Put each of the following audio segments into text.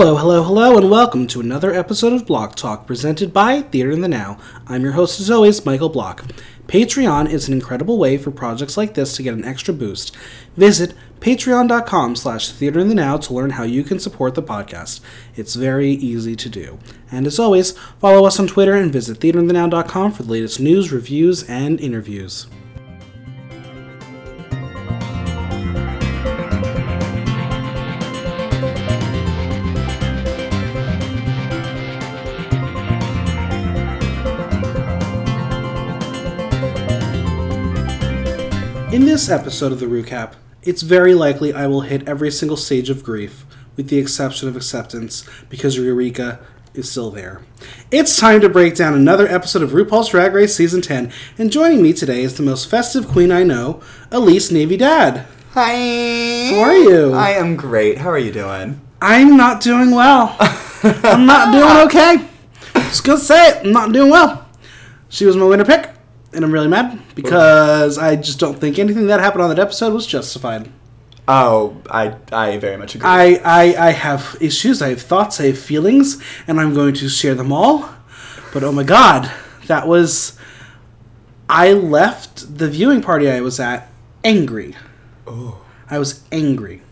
Hello, hello, hello, and welcome to another episode of Block Talk presented by Theater in the Now. I'm your host, as always, Michael Block. Patreon is an incredible way for projects like this to get an extra boost. Visit patreon.com slash theater in the now to learn how you can support the podcast. It's very easy to do. And as always, follow us on Twitter and visit theaterinthenow.com for the latest news, reviews, and interviews. This episode of the Recap, it's very likely I will hit every single stage of grief, with the exception of acceptance, because Eureka is still there. It's time to break down another episode of RuPaul's Drag Race Season 10, and joining me today is the most festive queen I know, Elise Navidad. Hi. How are you? I am great. How are you doing? I'm not doing well. I'm not doing okay. Just gonna say it, I'm not doing well. She was my winner pick, and I'm really mad because I just don't think anything that happened on that episode was justified. Oh, I I very much agree. I, I, I have issues, I have thoughts, I have feelings, and I'm going to share them all. But oh my god, that was. I left the viewing party I was at angry. oh. I was angry.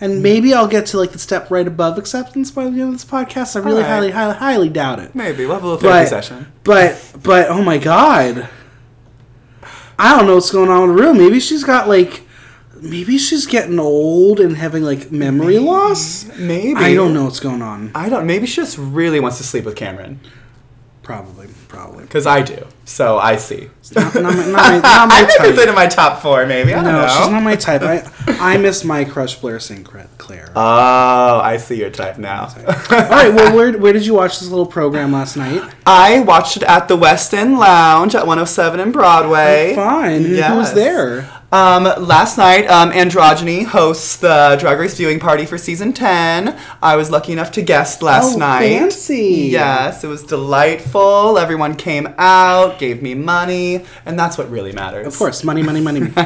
And mm-hmm. maybe I'll get to like the step right above acceptance by the end of this podcast. I really Alright. highly, highly, highly doubt it. Maybe we'll have a little therapy But, session. but, but, oh my god. I don't know what's going on in the room. Maybe she's got like. Maybe she's getting old and having like memory loss. Maybe. I don't know what's going on. I don't. Maybe she just really wants to sleep with Kameron Probably, probably. because I do. So I see. Not, not my, not my, not my I maybe put type. in my top four. Maybe I don't No, know. she's not my type. I, I miss my crush Blair St. Clair. Oh, I see your type now. All right, well, where, where did you watch this little program last night? I watched it at the West End Lounge at 107 in Broadway. Fine. Who, who was Yes. there? Um, last night, um, Androgyny hosts the Drag Race viewing party for season 10. I was lucky enough to guest last Oh, night. fancy. Yes, it was delightful. Everyone came out, gave me money, and that's what really matters. Of course, money, money, money.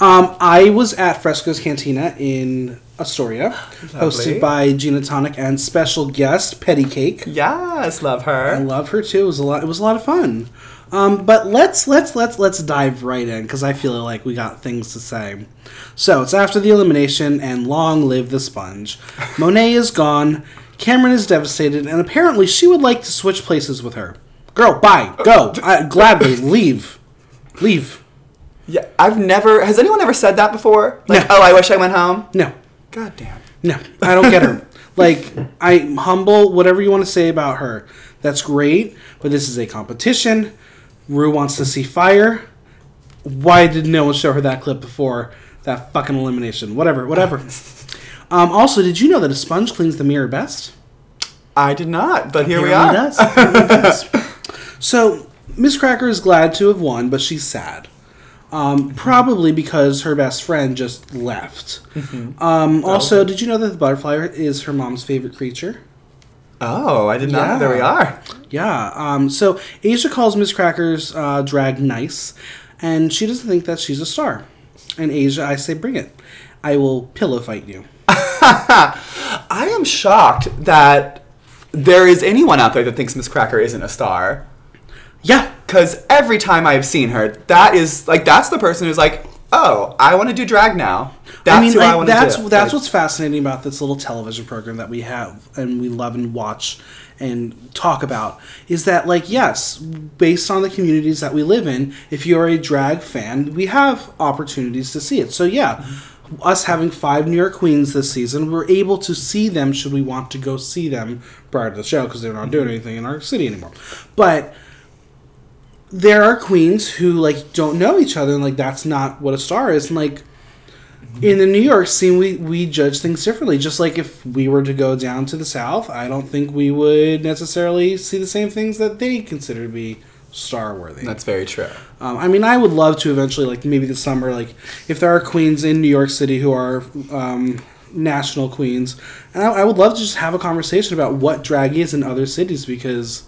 um, I was at Fresco's Cantina in Astoria, hosted by Gina Tonic and special guest Petty Cake. Yes, love her. I love her too. It was a lot. It was a lot of fun. Um, but let's let's let's let's dive right in because I feel like we got things to say. So it's after the elimination, and long live the sponge. Monet is gone. Kameron is devastated, and apparently she would like to switch places with her. Girl, bye, go. I, gladly leave, leave. Yeah, I've never. Has anyone ever said that before? Like, No. oh, I wish I went home. No, God damn. no, I don't get her. like I'm humble. Whatever you want to say about her, that's great. But this is a competition. Rue wants to see fire. Why did no one show her that clip before that fucking elimination? Whatever, whatever. um, also, did you know that a sponge cleans the mirror best? I did not, but here we are. does. Does. So Miz Cracker is glad to have won, but she's sad. Um, probably because her best friend just left. Mm-hmm. Um, also, did you know that the butterfly is her mom's favorite creature? Oh, I did not. Yeah. There we are. Yeah. Um, so Asia calls Miz Cracker's uh, drag nice, and she doesn't think that she's a star. And Asia, I say, bring it. I will pillow fight you. I am shocked that there is anyone out there that thinks Miz Cracker isn't a star. Yeah. Because every time I've seen her, that is like that's the person who's like, oh, I want to do drag now. That's I mean, who I like, want to do. that's Like, what's fascinating about this little television program that we have and we love and watch and talk about is that like yes, based on the communities that we live in, if you're a drag fan, we have opportunities to see it. So yeah, us having five New York queens this season, we're able to see them should we want to go see them prior to the show because they're not doing anything in our city anymore. But there are queens who like don't know each other and like that's not what a star is and like in the New York scene, we, we judge things differently. Just like if we were to go down to the South, I don't think we would necessarily see the same things that they consider to be star worthy. that's very true. Um, I mean, I would love to eventually, like maybe this summer, like if there are queens in New York City who are um, national queens, and I, I would love to just have a conversation about what drag is in other cities because,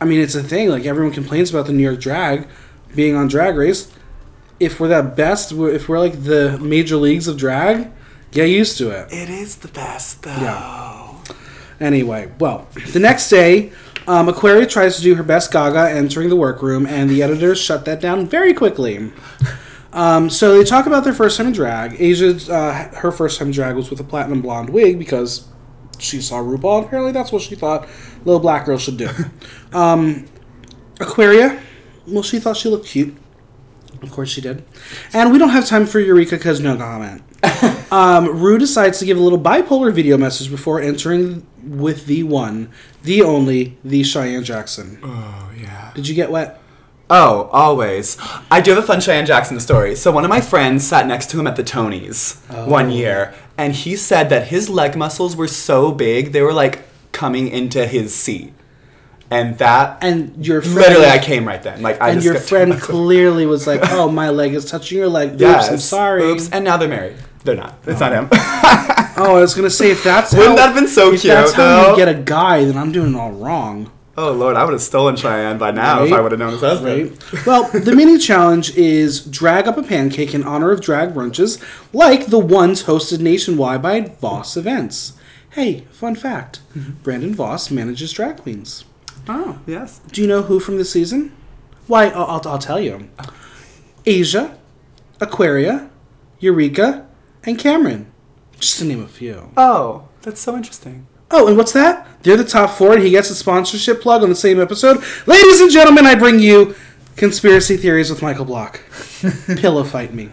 I mean, it's a thing. Like everyone complains about the New York drag being on Drag Race. If we're that best, if we're like the major leagues of drag, Get used to it. It is the best though. Yeah. Anyway, well, the next day, um, Aquaria tries to do her best Gaga entering the workroom, and the editors shut that down very quickly. Um, so they talk about their first time in drag. Asia, uh, her first time in drag was with a platinum blonde wig because she saw RuPaul. and Apparently, that's what she thought little black girl should do. um, Aquaria, well, she thought she looked cute. Of course she did. And we don't have time for Eureka because no comment. um, Rue decides to give a little bipolar video message before entering with the one, the only, the Cheyenne Jackson. Oh yeah. Did you get wet? Oh, always. I do have a fun Cheyenne Jackson story. So one of my friends sat next to him at the Tonys one year, and he said that his leg muscles were so big they were like coming into his seat, and that And your friend, literally I came right then. Like I and just your friend clearly was like, "Oh, my leg is touching your leg. Oops, Yes. I'm sorry." Oops. And now they're married. They're not. It's not him. Oh, I was gonna say if that's Wouldn't how, that have been so if cute, that's how though? you get a guy, then I'm doing it all wrong. Oh Lord, I would have stolen Cheyenne by now if I would have known his husband. Right. Well, the mini challenge is drag up a pancake in honor of drag brunches, like the ones hosted nationwide by Voss Events. Hey, fun fact: mm-hmm. Brandon Voss manages drag queens. Oh yes. Do you know who from this season? Why, I'll, I'll, I'll tell you. Asia, Aquaria, Eureka, and Kameron. Just to name a few. Oh, that's so interesting. Oh, and what's that? They're the top four, and he gets a sponsorship plug on the same episode. Ladies and gentlemen, I bring you Conspiracy Theories with Michael Block. Pillow fight me.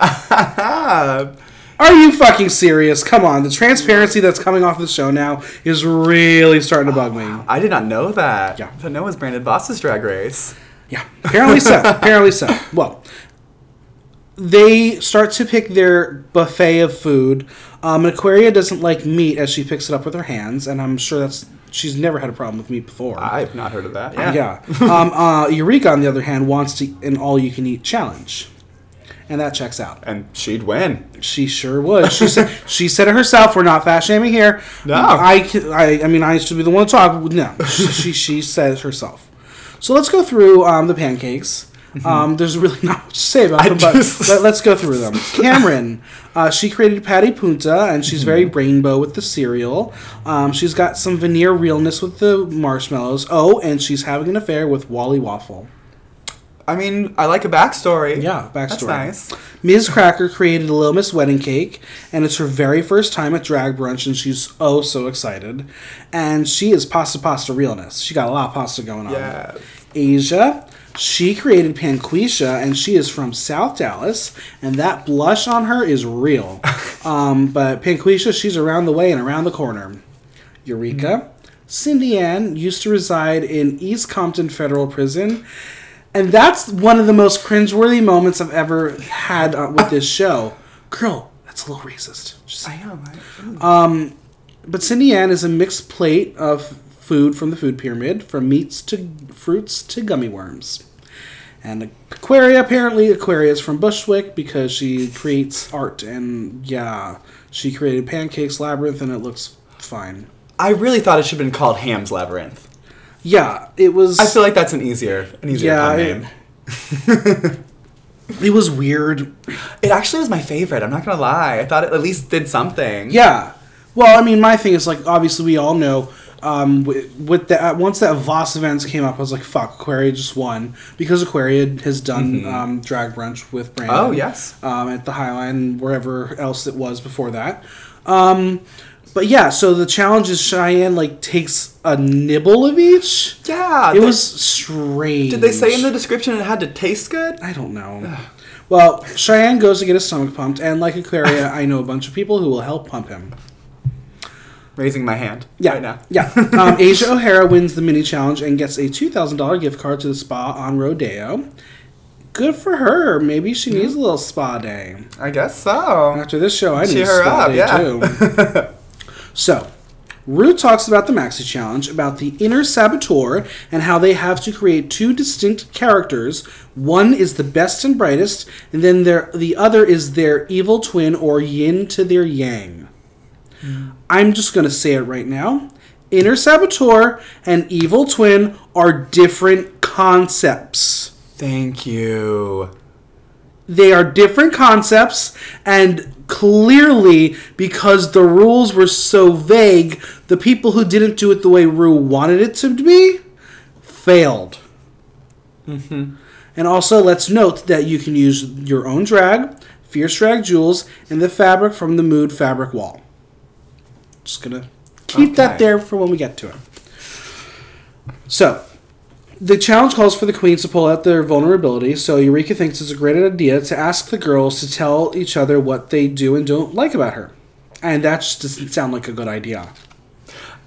Are you fucking serious? Come on, the transparency that's coming off the show now is really starting to bug me. I did not know that. Yeah. I didn't know it was Brandon Voss's drag race. Yeah, apparently so. apparently so. Well, they start to pick their buffet of food. Um, Aquaria doesn't like meat as she picks it up with her hands, and I'm sure that's she's never had a problem with meat before. I've not heard of that. Yeah. Yeah. um, uh, Eureka, on the other hand, wants to an all-you-can-eat challenge, and that checks out. And she'd win. She sure would. She said she said it herself. We're not fat shaming here. No. I, c- I, I mean, I should be the one to talk. No, she, she, she says herself. So let's go through um, the pancakes. Um, there's really not much to say about I them, but, just- but let's go through them. Kameron, uh, she created Patty Punta, and she's very rainbow with the cereal. Um, she's got some veneer realness with the marshmallows. Oh, and she's having an affair with Wally Waffle. I mean, I like a backstory. Yeah, backstory. That's nice. Miz Cracker created a Little Miss wedding cake, and it's her very first time at drag brunch, and she's oh so excited. And she is pasta pasta realness. She got a lot of pasta going on. Yeah. Asia, she created Panquisha, and she is from South Dallas, and that blush on her is real. um, but Panquisha, she's around the way and around the corner. Eureka, Cindy Ann used to reside in East Compton Federal Prison. And that's one of the most cringeworthy moments I've ever had uh, with this show. Girl, that's a little racist. Just I am. but Cindy Ann is a mixed plate of food from the food pyramid, from meats to fruits to gummy worms. And Aquaria, apparently, Aquaria is from Bushwick because she creates art. And yeah, she created Pancakes Labyrinth and it looks fine. I really thought it should have been called Ham's Labyrinth. Yeah, it was. I feel like that's an easier, an easier Yeah, pun it- name. it was weird. It actually was my favorite. I'm not gonna lie. I thought it at least did something. Yeah. Well, I mean, my thing is like obviously we all know um, with, with that once that Voss events came up, I was like, "Fuck, Aquaria just won" because Aquaria has done um, drag brunch with Brandon. Oh, yes. um, at the Highline, wherever else it was before that. Um, but yeah, so the challenge is Cheyenne like takes a nibble of each. Yeah. It they- was strange. Did they say in the description it had to taste good? I don't know. Well, Cheyenne goes to get his stomach pumped, and like Aquaria, I know a bunch of people who will help pump him. Raising my hand. Yeah, Right now. yeah. Um, Asia O'Hara wins the mini challenge and gets a two thousand dollar gift card to the spa on Rodeo. Good for her. Maybe she needs a little spa day. I guess so. After this show, I need Cheer a her spa up, day yeah. too. so, Rue talks about the Maxi Challenge, about the inner saboteur, and how they have to create two distinct characters. One is the best and brightest, and then their the other is their evil twin or yin to their yang. I'm just gonna say it right now. Inner saboteur and evil twin are different concepts. Thank you. They are different concepts, and clearly because the rules were so vague, the people who didn't do it the way Rue wanted it to be failed. Mm-hmm. And also, let's note that you can use your own drag, fierce drag jewels, and the fabric from the Mood fabric wall. Just gonna keep that there for when we get to it. So, the challenge calls for the queens to pull out their vulnerability, so Eureka thinks it's a great idea to ask the girls to tell each other what they do and don't like about her. And that just doesn't sound like a good idea.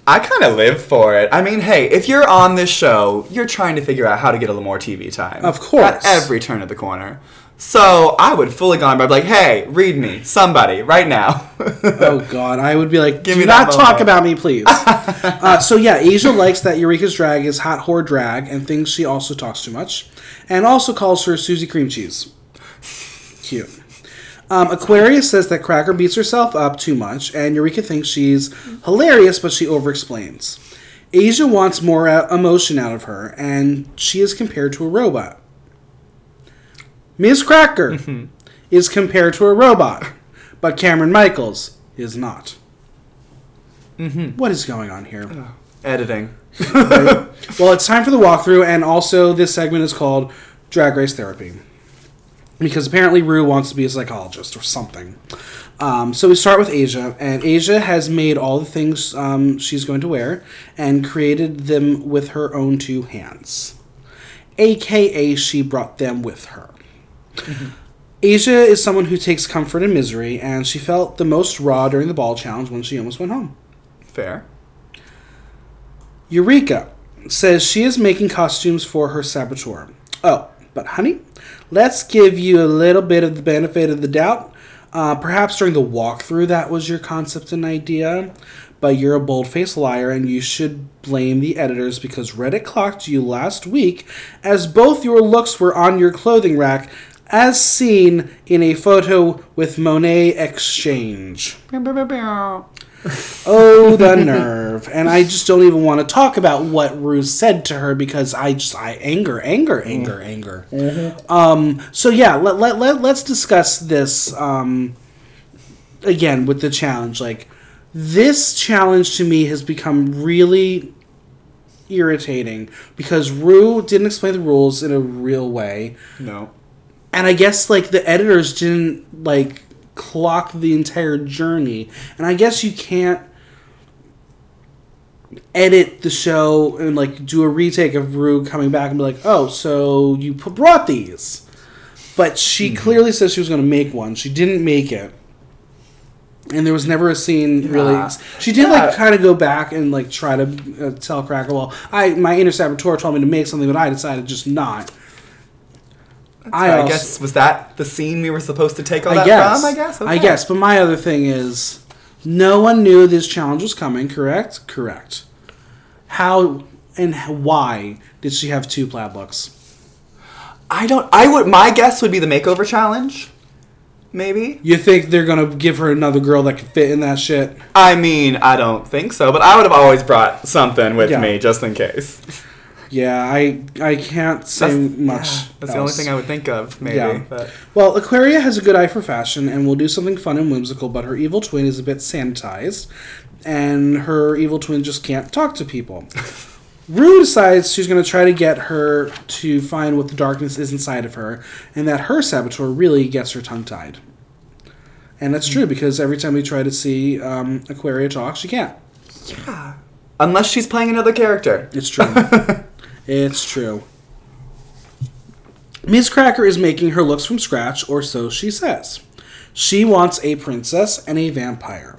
I kind of live for it. I mean, hey, if you're on this show, you're trying to figure out how to get a little more TV time. Of course. At every turn of the corner. So I would fully gone by like, hey, read me, somebody, right now. Oh God, I would be like, Give do me that not talk about me, please. uh, so yeah, Asia likes that Eureka's drag is hot whore drag and thinks she also talks too much, and also calls her Susie Cream Cheese. Cute. Um, Aquaria says that Cracker beats herself up too much, and Eureka thinks she's hilarious, but she over-explains. Asia wants more emotion out of her, and she is compared to a robot. Miz Cracker is compared to a robot, but Kameron Michaels is not. What is going on here? Editing. Well, it's time for the walkthrough, and also this segment is called Drag Race Therapy. Because apparently Rue wants to be a psychologist or something. Um, so we start with Asia, and Asia has made all the things um, she's going to wear and created them with her own two hands. AKA, she brought them with her. Asia is someone who takes comfort in misery, and she felt the most raw during the ball challenge when she almost went home. Fair. Eureka says she is making costumes for her saboteur. Oh, but honey, let's give you a little bit of the benefit of the doubt. Uh, perhaps during the walkthrough that was your concept and idea, but you're a bold faced liar and you should blame the editors because Reddit clocked you last week as both your looks were on your clothing rack as seen in a photo with Monét X Change. Oh, the nerve. And I just don't even want to talk about what Rue said to her because I just, I anger, anger, anger, anger. Um, so yeah, let, let, let, let's discuss this um, again with the challenge. Like, this challenge to me has become really irritating because Rue didn't explain the rules in a real way No. And I guess like the editors didn't like clock the entire journey, and I guess you can't edit the show and like do a retake of Rue coming back and be like, oh, so you p- brought these, but she clearly says she was going to make one. She didn't make it. And there was never a scene really. Yeah. She did Yeah. like kind of go back and like try to uh, tell Cracker, well, I my inner saboteur told me to make something, but I decided just not. I, also- guess was that the scene we were supposed to take all I that guess. from? I guess. I guess. But my other thing is, no one knew this challenge was coming. Correct. Correct. How and why did she have two plaid looks? I don't. I would. My guess would be the makeover challenge. Maybe. You think they're gonna give her another girl that can fit in that shit? I mean, I don't think so, but I would have always brought something with Yeah. me just in case. Yeah, I I can't say That's- much. yeah, that's the only thing I would think of, maybe. Yeah. But Well, Aquaria has a good eye for fashion and will do something fun and whimsical, but her evil twin is a bit sanitized, and her evil twin just can't talk to people. Rue decides she's going to try to get her to find what the darkness is inside of her, and that her saboteur really gets her tongue tied. And that's true because every time we try to see um, Aquaria talk, she can't. yeah, unless she's playing another character. It's true. it's true. Miz Cracker is making her looks from scratch, or so she says. She wants a princess and a vampire.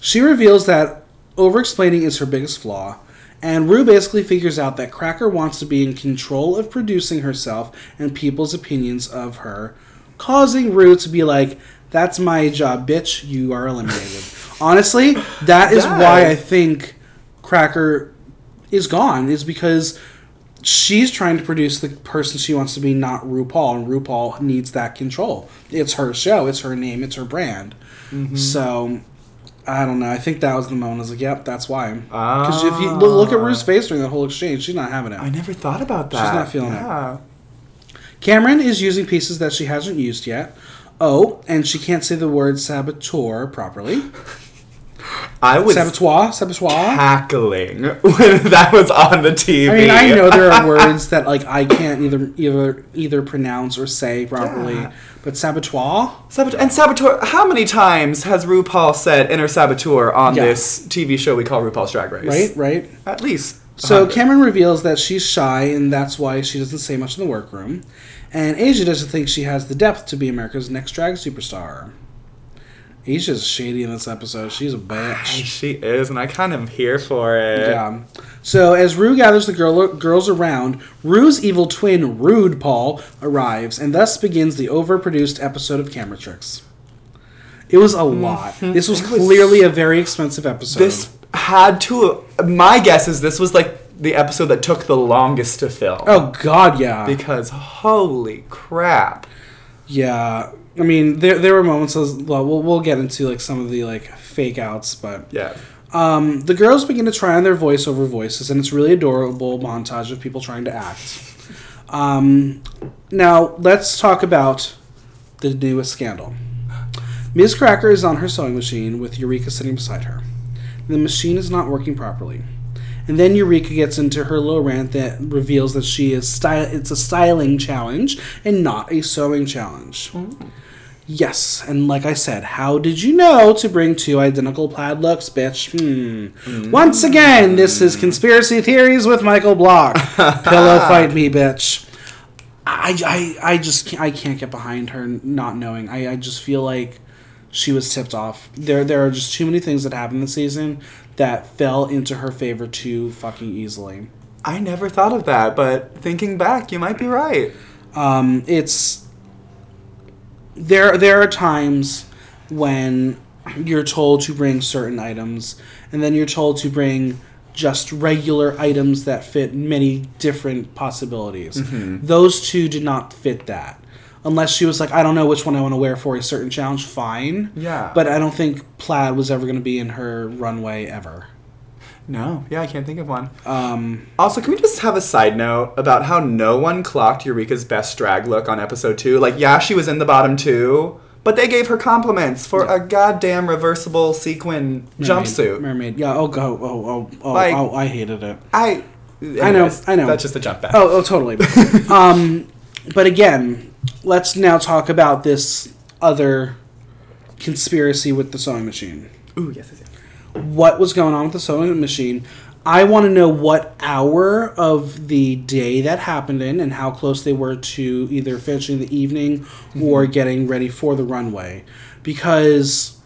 She reveals that over explaining is her biggest flaw, and Rue basically figures out that Cracker wants to be in control of producing herself and people's opinions of her, causing Rue to be like, That's my job, bitch. You are eliminated. Honestly, that is why I think Cracker is gone, is because she's trying to produce the person she wants to be, not RuPaul, and RuPaul needs that control. It's her show, it's her name, it's her brand. Mm-hmm. So, I don't know. I think that was the moment. I was like, yep, that's why. Because if you look, look at ah. Rue's face during that whole exchange, she's not having it. I never thought about that. She's not feeling it. Kameron is using pieces that she hasn't used yet. Oh, and she can't say the word saboteur properly. I was Saboteur, saboteur. cackling when that was on the TV. I mean, I know there are words that like I can't either either either pronounce or say properly, Yeah. but saboteur. Sabot- and saboteur. How many times has RuPaul said inner saboteur on Yeah. this TV show we call RuPaul's Drag Race? Right, right. At least. So Kameron reveals that she's shy and that's why she doesn't say much in the workroom. And Asia doesn't think she has the depth to be America's next drag superstar. Asia's shady in this episode. She's a bitch. she is, and I kind of am here for it. Yeah. So as Rue gathers the girl, girls around, Rue's evil twin, Rude Paul, arrives, and thus begins the overproduced episode of Camera Tricks. It was a lot. This was was- clearly a very expensive episode. This had to. My guess is this was like the episode that took the longest to film. oh God, yeah. Because holy crap. Yeah, I mean, there there were moments. As, well, we'll we'll get into like some of the like fake outs, but Yeah. um, the girls begin to try on their voiceover voices, and it's really adorable montage of people trying to act. Um, now let's talk about the newest scandal. Miz Cracker is on her sewing machine with Eureka sitting beside her. The machine is not working properly. And then Eureka gets into her little rant that reveals that she is style it's a styling challenge and not a sewing challenge. Yes, and like I said, how did you know to bring two identical plaid looks, bitch? Hmm. Once again, this is conspiracy theories with Michael Block. Pillow fight me, bitch. I, I, I just can't, I can't get behind her not knowing. I, I just feel like she was tipped off. There there are just too many things that happened this season that fell into her favor too fucking easily. I never thought of that, but thinking back, you might be right. Um, it's there. There are times when you're told to bring certain items, and then you're told to bring just regular items that fit many different possibilities. Mm-hmm. Those two did not fit that. Unless she was like, I don't know which one I want to wear for a certain challenge, fine. Yeah. But I don't think plaid was ever going to be in her runway ever. No, yeah, I can't think of one. Um, Also, can we just have a side note about how no one clocked Eureka's best drag look on episode two? Like, yeah, she was in the bottom two, but they gave her compliments for a goddamn reversible sequin mermaid- jumpsuit. Mermaid. Yeah. Oh, go. Oh, oh, oh, Like- oh, I hated it. I. I know, I know. That's just a jump back. Oh, oh totally. um, but again, let's now talk about this other conspiracy with the sewing machine. Ooh, yes, yes, yes. What was going on with the sewing machine? I want to know what hour of the day that happened in and how close they were to either finishing the evening mm-hmm. or getting ready for the runway. Because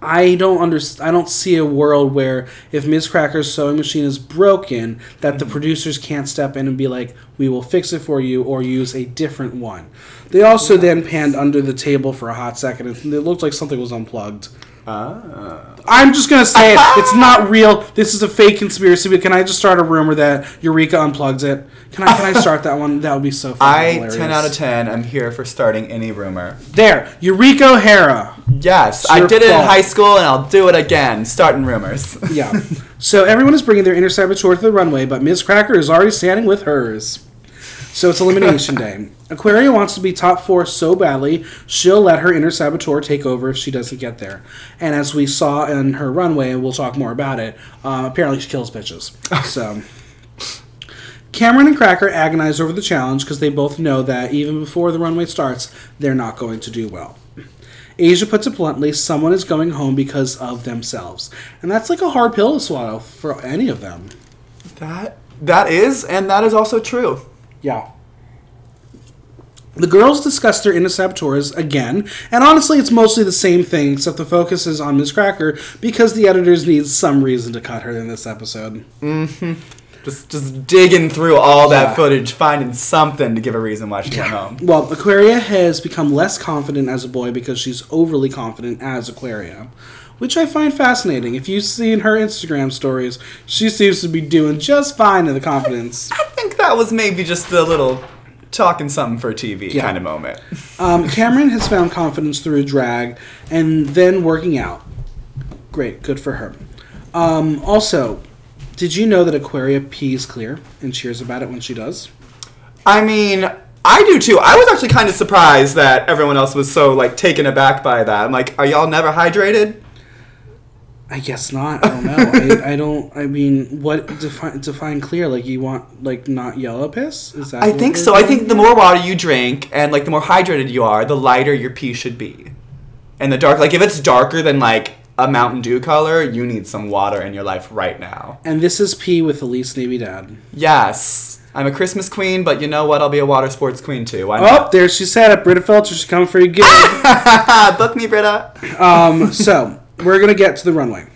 I don't understand. I don't see a world where if Miz Cracker's sewing machine is broken, that the mm-hmm. producers can't step in and be like, "We will fix it for you," or use a different one. They also then panned under the table for a hot second, and it looked like something was unplugged. Ah. I'm just gonna say it. It's not real. This is a fake conspiracy. But can I just start a rumor that Eureka unplugs it? Can I? Can I start that one? That would be so. fucking I, hilarious. 10 out of 10, I'm here for starting any rumor. There, Eureka O'Hara. Yes, I did it in high school, and I'll do it again. Starting rumors. Yeah. so everyone is bringing their inner saboteur to the runway, but Miz Cracker is already standing with hers. So it's elimination day. Aquaria wants to be top four so badly, she'll let her inner saboteur take over if she doesn't get there. And as we saw in her runway, and we'll talk more about it, uh, apparently she kills bitches. So. Kameron and Cracker agonize over the challenge because they both know that even before the runway starts, they're not going to do well. Asia puts it bluntly, someone is going home because of themselves. And that's like a hard pill to swallow for any of them. That That is, and that is also true. Yeah. The girls discuss their inner saboteurs again, and honestly, it's mostly the same thing, except the focus is on Miz Cracker because the editors need some reason to cut her in this episode. Mm-hmm. Just, just digging through all Yeah. that footage, finding something to give a reason why she went home. Well, Aquaria has become less confident as a boy because she's overly confident as Aquaria, which I find fascinating. If you've seen her Instagram stories, she seems to be doing just fine in the confidence. I think that was maybe just a little talking something for TV Yeah. kind of moment. Um, Kameron has found confidence through drag and then working out. Great, good for her. Um, also, did you know that Aquaria pees clear and cheers about it when she does? I mean, I do too. I was actually kind of surprised that everyone else was so like taken aback by that. I'm like, are y'all never hydrated? I guess not. I don't know. I, I don't. I mean, what define define clear? Like you want like not yellow piss? Is that? I think so. I think the more water you drink and like the more hydrated you are, the lighter your pee should be. And the dark, like if it's darker than like a Mountain Dew color, you need some water in your life right now. And this is pee with Elise Navidad. Yes, I'm a Christmas queen, but you know what? I'll be a water sports queen too. Why Oh, not? there she said it. Brita Filter, she's coming for you. Book me, Brita. um, so we're gonna get to the runway.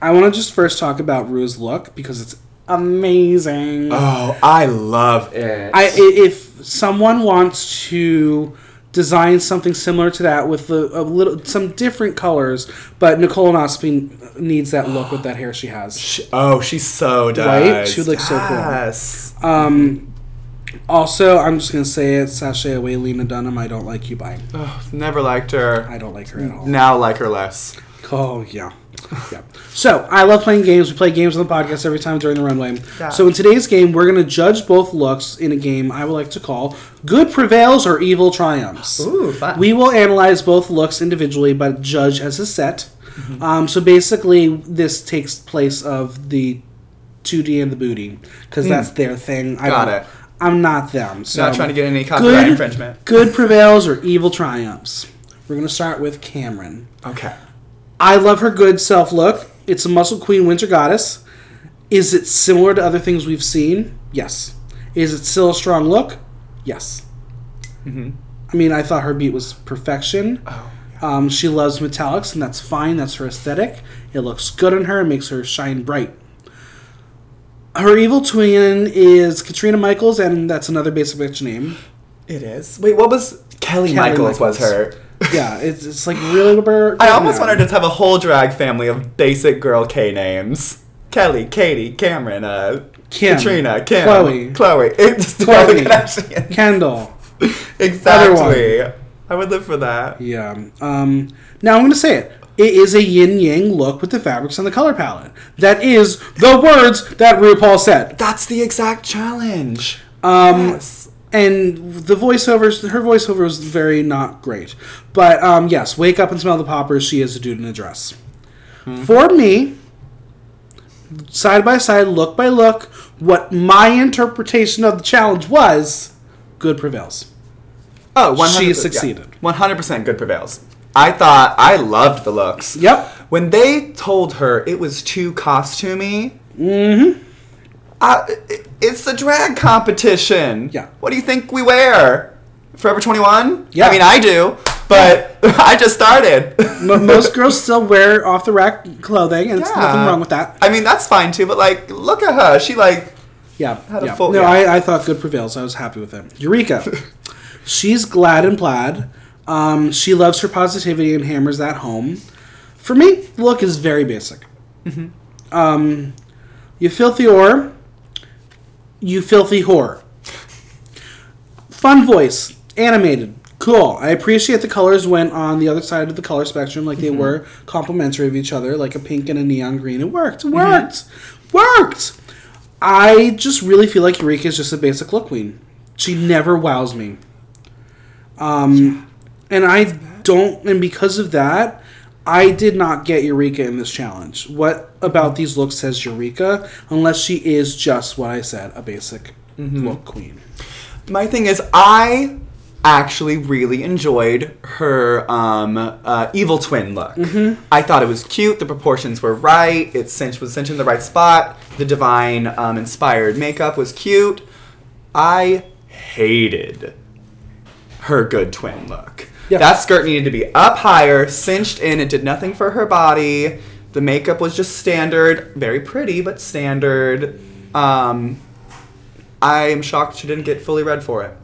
I want to just first talk about Rue's look because it's amazing. Oh, I love it. I i- if someone wants to design something similar to that with a, a little some different colors, but Nicole Nospi needs that look with that hair she has. Sh- oh, she so does. Right? She looks so cool. Yes. Um, also, I'm just gonna say it: sashay away, Lena Dunham. I don't like you bye. Oh, never liked her. I don't like her at all. Now like her less. Oh yeah, yeah. So I love playing games. We play games on the podcast every time during the runway. Yeah. So in today's game, we're gonna judge both looks in a game I would like to call "Good Prevails" or "Evil Triumphs." Ooh, fun. We will analyze both looks individually, but judge as a set. Mm-hmm. Um, so basically, this takes place of the 2D and the booty because that's their thing. I. Got it. I'm not them. So Not trying to get any copyright good, infringement. Good prevails or evil triumphs. We're gonna start with Kameron. Okay. I love her good self look. It's a muscle queen winter goddess. Is it similar to other things we've seen? Yes. Is it still a strong look? Yes. Mm-hmm. I mean, I thought her beat was perfection. Oh. Um, she loves metallics, and that's fine. That's her aesthetic. It looks good on her. It makes her shine bright. Her evil twin is Katrina Michaels, and that's another basic bitch name. It is. Wait, what was Kelly, Kelly Michaels, was her? Yeah, it's, it's like really. We're, I almost no. wanted to have a whole drag family of basic girl K names. Kelly, Katie, Kameron, uh, Kim, Katrina, Kim, Chloe, Chloe. It's Chloe, all the Kardashians. Kendall. exactly. I would live for that. Yeah. Um, now I'm going to say it. It is a yin yang look with the fabrics and the color palette. That is the words that RuPaul said. That's the exact challenge. Um, yes. And the voiceovers, her voiceover was very not great. But um, yes, wake up and smell the poppers. She is a dude in a dress. For me, side by side, look by look, what my interpretation of the challenge was, good prevails. Oh, 100, she yeah. succeeded. 100% good prevails. I thought I loved the looks. Yep. When they told her it was too costumey, Mm-hmm. I, it- it's the drag competition. Yeah. What do you think we wear? Forever 21? Yeah. I mean, I do, but I just started. Mo- Most girls still wear off the rack clothing, and it's Yeah. nothing wrong with that. I mean, that's fine too, but like, look at her. She like, Yeah. Had a yeah. full- no, yeah. I, I thought good prevails. I was happy with it. Eureka. She's glad and plaid. Um, she loves her positivity and hammers that home. For me, the look is very basic. Mm-hmm. Um, you filthy whore. You filthy whore. Fun voice. Animated. Cool. I appreciate the colors went on the other side of the color spectrum, like they Mm-hmm. were complementary of each other, like a pink and a neon green. It worked. Mm-hmm. worked. Worked. I just really feel like Eureka is just a basic look queen. She never wows me. Um, and I don't, and because of that, I did not get Eureka in this challenge. What about these looks says Eureka, unless she is just what I said, a basic Mm-hmm. look queen? my thing is, I actually really enjoyed her um, uh, evil twin look. I thought it was cute. The proportions were right. It cinch was cinched in the right spot. The divine um, inspired makeup was cute. I hated her good twin look. Yeah. That skirt needed to be up higher, cinched in. It did nothing for her body. The makeup was just standard, very pretty, but standard. Um, I am shocked she didn't get fully red for it.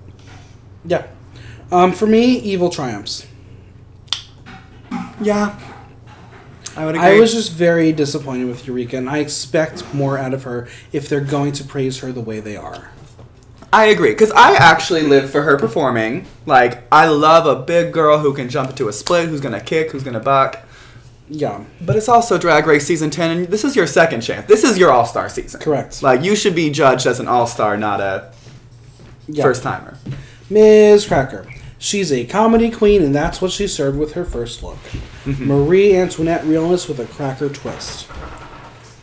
Yeah. Um, for me, Evil triumphs. Yeah. I would agree. I was just very disappointed with Eureka, and I expect more out of her if they're going to praise her the way they are. I agree because I actually live for her performing. Like I love a big girl who can jump into a split, who's gonna kick, who's gonna buck. Yeah, But it's also Drag Race season ten, and this is your second chance. This is your All Star season. correct. Like you should be judged as an All Star, not a Yeah. First timer. Miz Cracker. She's a comedy queen, and that's what she served with her first look. Mm-hmm. Marie Antoinette realness with a cracker twist.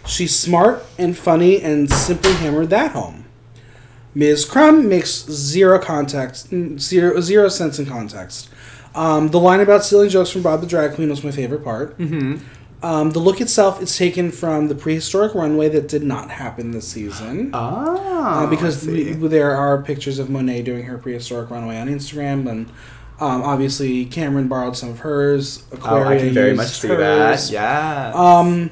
She's smart and funny and simply hammered that home. Ms. Crumb makes zero context, zero, zero sense in context. Um, the line about stealing jokes from Bob the Drag Queen was my favorite part. Mm-hmm. Um, the look itself is taken from the prehistoric runway that did not happen this season. Ah, Uh, because there are pictures of Monet doing her prehistoric runway on Instagram, and um, obviously Kameron borrowed some of hers. oh, I can very much see hers. that. Yeah. Um,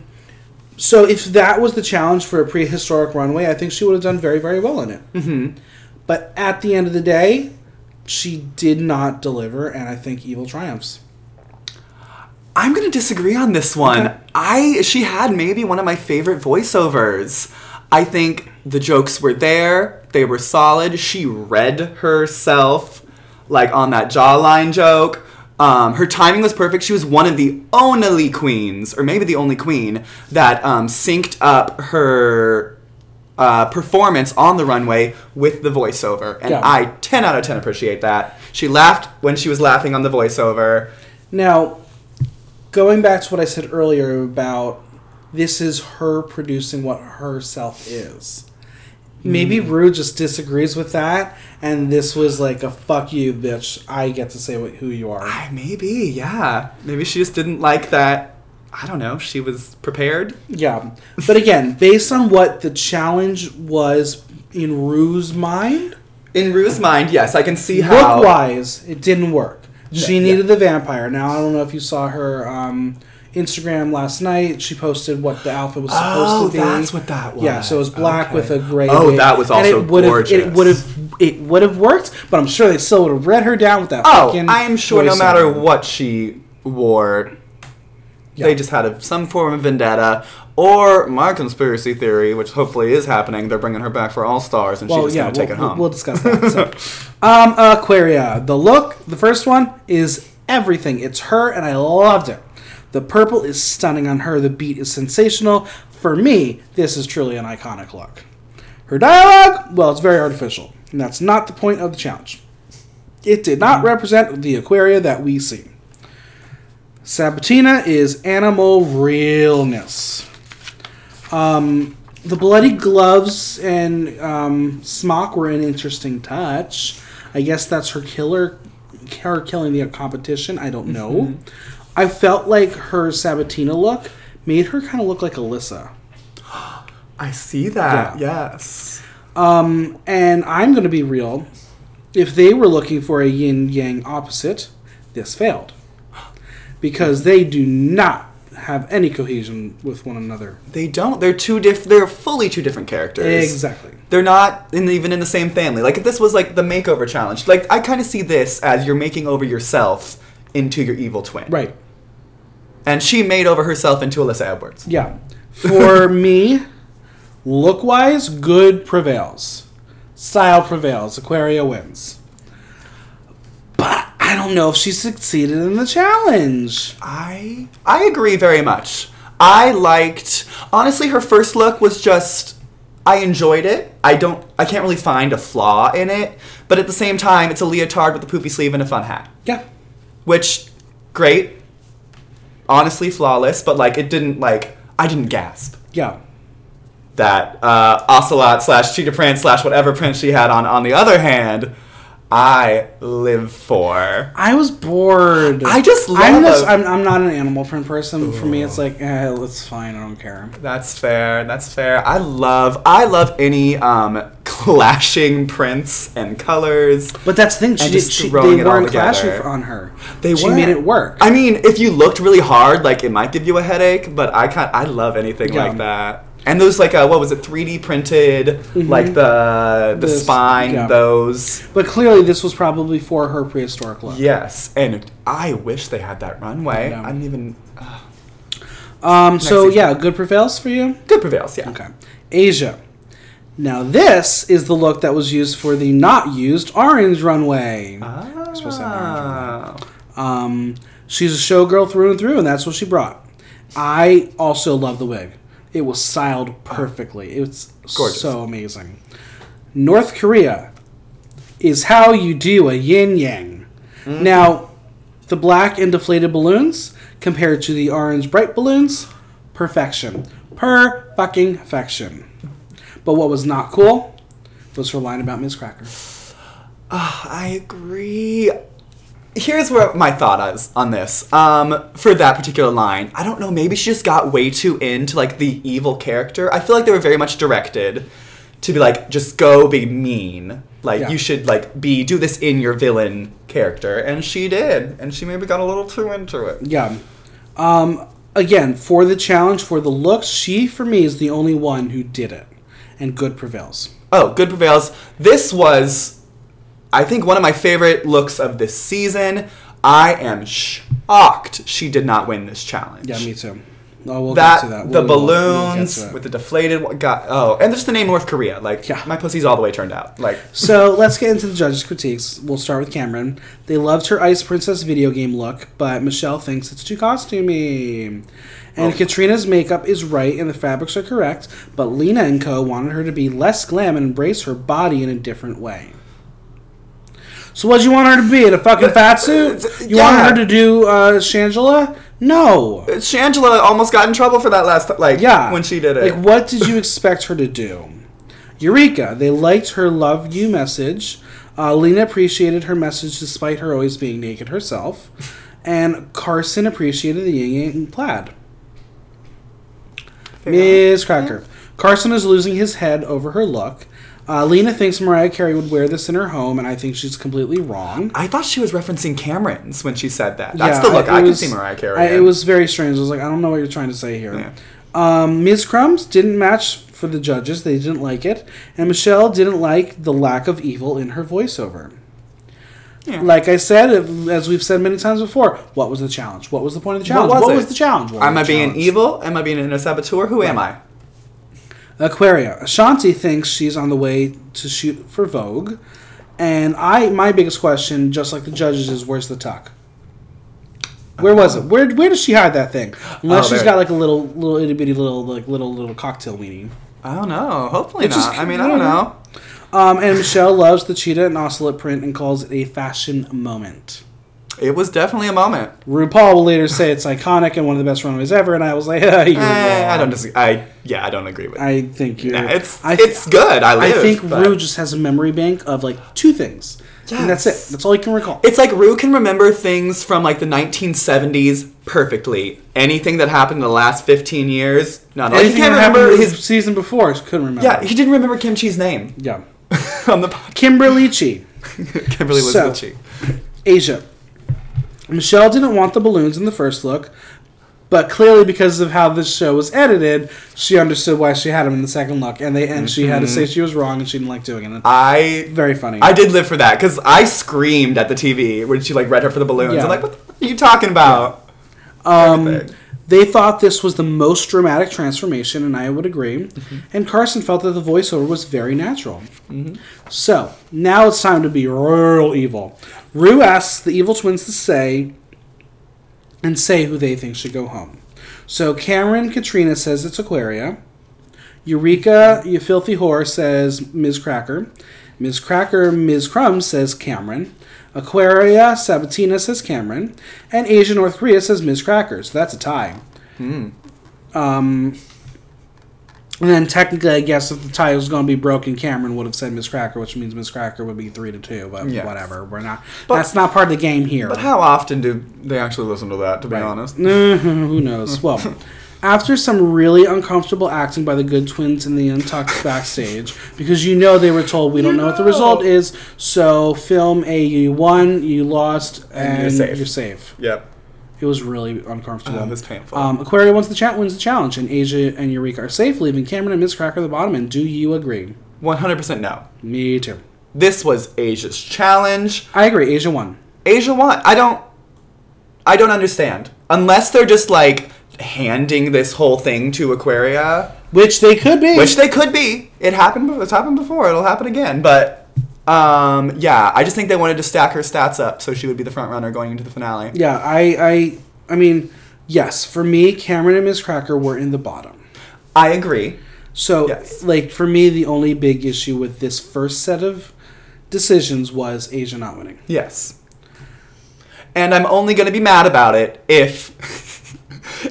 so if that was the challenge for a prehistoric runway, I think she would have done very, very well in it. mm-hmm. But at the end of the day, she did not deliver, and I think evil triumphs. I'm gonna disagree on this one. Okay. I she had maybe one of my favorite voiceovers. I think the jokes were there. They were solid. She read herself like on that jawline joke. Um, her timing was perfect. She was one of the only queens, or maybe the only queen, that um, synced up her uh, performance on the runway with the voiceover. And Yeah. I 10 out of 10 appreciate that. She laughed when she was laughing on the voiceover. Now, going back to what I said earlier about this is her producing what herself is. Maybe Rue just disagrees with that, and this was like a fuck you, bitch. I get to say what, who you are. I maybe, yeah. Maybe she just didn't like that. I don't know. She was prepared. Yeah. But again, based on what the challenge was in Rue's mind, In Rue's mind, yes, I can see how. look wise, it didn't work. She Yeah. needed the vampire. Now, I don't know if you saw her um, Instagram last night. She posted what the outfit was supposed Oh, to be. that's what that was. Yeah, so it was black Okay. with a gray. Oh, wig. that was And also it would've- It would have it would have worked, but I'm sure they still would have read her down with that. Oh, fucking I am sure no voiceover. matter what she wore, Yeah. they just had a, some form of vendetta. Or my conspiracy theory, which hopefully is happening, they're bringing her back for All Stars and Well, she's just yeah, going to take we'll, it home. we'll discuss that. So, um, Aquaria. The look, the first one is everything. It's her, and I loved it. The purple is stunning on her. The beat is sensational. For me, this is truly an iconic look. Her dialogue, well, it's very artificial, and that's not the point of the challenge. It did not represent the Aquaria that we see. Sabatina is animal realness. Um, the bloody gloves and um, smock were an interesting touch. I guess that's her killer, her killing the competition. I don't know. I felt like her Sabatina look made her kind of look like Alyssa. I see that, yes. Um, and I'm going to be real. If they were looking for a yin yang opposite, this failed. Because they do not have any cohesion with one another. They don't. They're two diff. They're fully two different characters. Exactly. They're not in, even in the same family. Like if this was like the makeover challenge, like I kind of see this as you're making over yourself into your evil twin. Right. And she made over herself into Alyssa Edwards. Yeah. For me, look wise, good prevails. Style prevails. Aquaria wins. But I don't know if she succeeded in the challenge. I I agree very much. I liked honestly her first look was just I enjoyed it. I don't I can't really find a flaw in it, but at the same time it's a leotard with a poofy sleeve and a fun hat. Yeah. Which great. Honestly flawless, but like it didn't like I didn't gasp. Yeah. that uh, ocelot slash cheetah print slash whatever print she had on. On the other hand, I live for. I was bored. I just I'm, love- just, I'm, I'm not an animal print person. For me, it's like, eh, it's fine. I don't care. That's fair. That's fair. I love. I love any um, clashing prints and colors. But that's the thing. She, did, just she throwing they it all weren't clashing together. on her. They she weren't. made it work. I mean, if you looked really hard, like it might give you a headache. But I can't. I love anything Yeah. like that. And those like uh, what was it? 3D printed, like the the This- spine. Mm-hmm. yeah. Those. but clearly, this was probably for her prehistoric look. Yes, and I wish they had that runway. Yeah. I didn't even. Um. So season. yeah, good prevails for you. Good prevails, yeah. Okay. Asia. Now this is the look that was used for the not used orange runway. Ah. supposed to have orange Um, she's a showgirl through and through, and that's what she brought. I also love the wig. It was styled perfectly. It was Gorgeous. so amazing. North Korea. is how you do a yin yang. Mm-hmm. Now, the black and deflated balloons compared to the orange bright balloons, perfection. Per fucking fection. But what was not cool was her line about Miz Cracker. Ah, I agree. Here's where my thought is on this. Um, for that particular line, I don't know. Maybe she just got way too into like the evil character. I feel like they were very much directed to be like, just go be mean. Like Yeah. you should like be do this in your villain character, and she did, and she maybe got a little too into it. Yeah. Um, again, for the challenge, for the looks, she, for me, is the only one who did it. And good prevails. Oh, good prevails. This was, I think, one of my favorite looks of this season. I am shocked she did not win this challenge. Yeah, me too. Oh, we'll that, get to that. the We'll- we'll balloons it. with the deflated one got oh and just the name North Korea like Yeah. my pussy's all the way turned out like So let's get into the judges' critiques. We'll start with Kameron. They loved her Ice Princess video game look, but Michelle thinks it's too costumey. And Oh. Katrina's makeup is right and the fabrics are correct, but Lena and Co. wanted her to be less glam and embrace her body in a different way. So what would you want her to be? In a fucking fat suit? You Yeah. want her to do uh, Shangela? No. Shangela almost got in trouble for that last like Yeah. when she did it Like, what did you expect her to do? Eureka. They liked her love you message. Uh, Lena appreciated her message despite her always being naked herself. And Carson appreciated the yin yang plaid. Miz Cracker. Carson is losing his head over her look. Uh, Lena thinks Mariah Carey would wear this in her home, and I think she's completely wrong. I thought she was referencing Kameron's when she said that that's Yeah, the look it I, can see Mariah Carey I- it was very strange. I was like, I don't know what you're trying to say here. Yeah. Um, Ms. Crumbs didn't match for the judges. They didn't like it. And Michelle didn't like the lack of evil in her voiceover. Yeah. Like I said, as we've said many times before, what was the challenge? What was the point of the challenge? What was it? the challenge? What am was I being evil am I being a saboteur who am I Aquaria. Ashanti thinks she's on the way to shoot for Vogue. And I, my biggest question, just like the judges, is where's the tuck? Where was it? Where where does she hide that thing? Unless Oh, she's there. got like a little little itty bitty little like little little cocktail weenie. I don't know hopefully It's just- not I mean I don't know Um, and Michelle loves the cheetah and ocelot print and calls it a fashion moment. It was definitely a moment RuPaul will later say it's iconic and one of the best runways ever, and I was like, you're Eh. I don't disagree I yeah I don't agree with I think you're. Nah, it's I, it's good I I think but- Ru just has a memory bank of like two things, and that's it. That's all you can recall. It's like Ru can remember things from like the 1970s perfectly. Anything that happened in the last 15 years, no, no. Like, he can't that remember his season before, couldn't remember. Yeah, he didn't remember Kimchi's name yeah. on the podcast. Kimberly Chi, Kimberly So- Chi. Asia. Michelle didn't want the balloons in the first look, but clearly because of how this show was edited, she understood why she had them in the second look, and they and she had to say she was wrong and she didn't like doing it. I Very funny. I did live for that because I screamed at the TV when she like read her for the balloons. Yeah. I'm like, what the fuck are you talking about? Um, Everything. They thought this was the most dramatic transformation, and I would agree. Mm-hmm. And Carson felt that the voiceover was very natural. Mm-hmm. So now it's time to be real evil. Ru asks the evil twins to say and say who they think should go home. So Kameron Katrina says it's Aquaria. Eureka, you filthy whore, says Miz Cracker. Miz Cracker, Ms. Crumbs says Kameron. Aquaria, Sabatina says Kameron. And Asia North Korea says Miz Cracker. So that's a tie. Um, and then technically, I guess if the tie was going to be broken, Kameron would have said Miz Cracker, which means Miz Cracker would be three to two. But Yes. whatever, we're not. But- that's not part of the game here. But how often do they actually listen to that? To be honest, Who knows? Well, after some really uncomfortable acting by the good twins in the Untucked backstage, because you know they were told we don't know what the result is, so film a you won, you lost, and, And you're safe. you're, safe. yep. It was really uncomfortable. Oh, it was painful. Um, Aquaria wins the chat wins the challenge, and Asia and Eureka are safe, leaving Kameron and Miz Cracker at the bottom. And do you agree? 100% no. Me too. This was Asia's challenge. I agree. Asia won. Asia won. I don't. I don't understand. Unless they're just like handing this whole thing to Aquaria, Which they could be. which they could be. It happened. It's happened before. It'll happen again. But um, yeah, I just think they wanted to stack her stats up so she would be the front runner going into the finale. yeah, I, I, I mean, yes, for me, Kameron and Miz Cracker were in the bottom. I agree. So, Yes. like for me, the only big issue with this first set of decisions was Asia not winning. Yes. And I'm only going to be mad about it if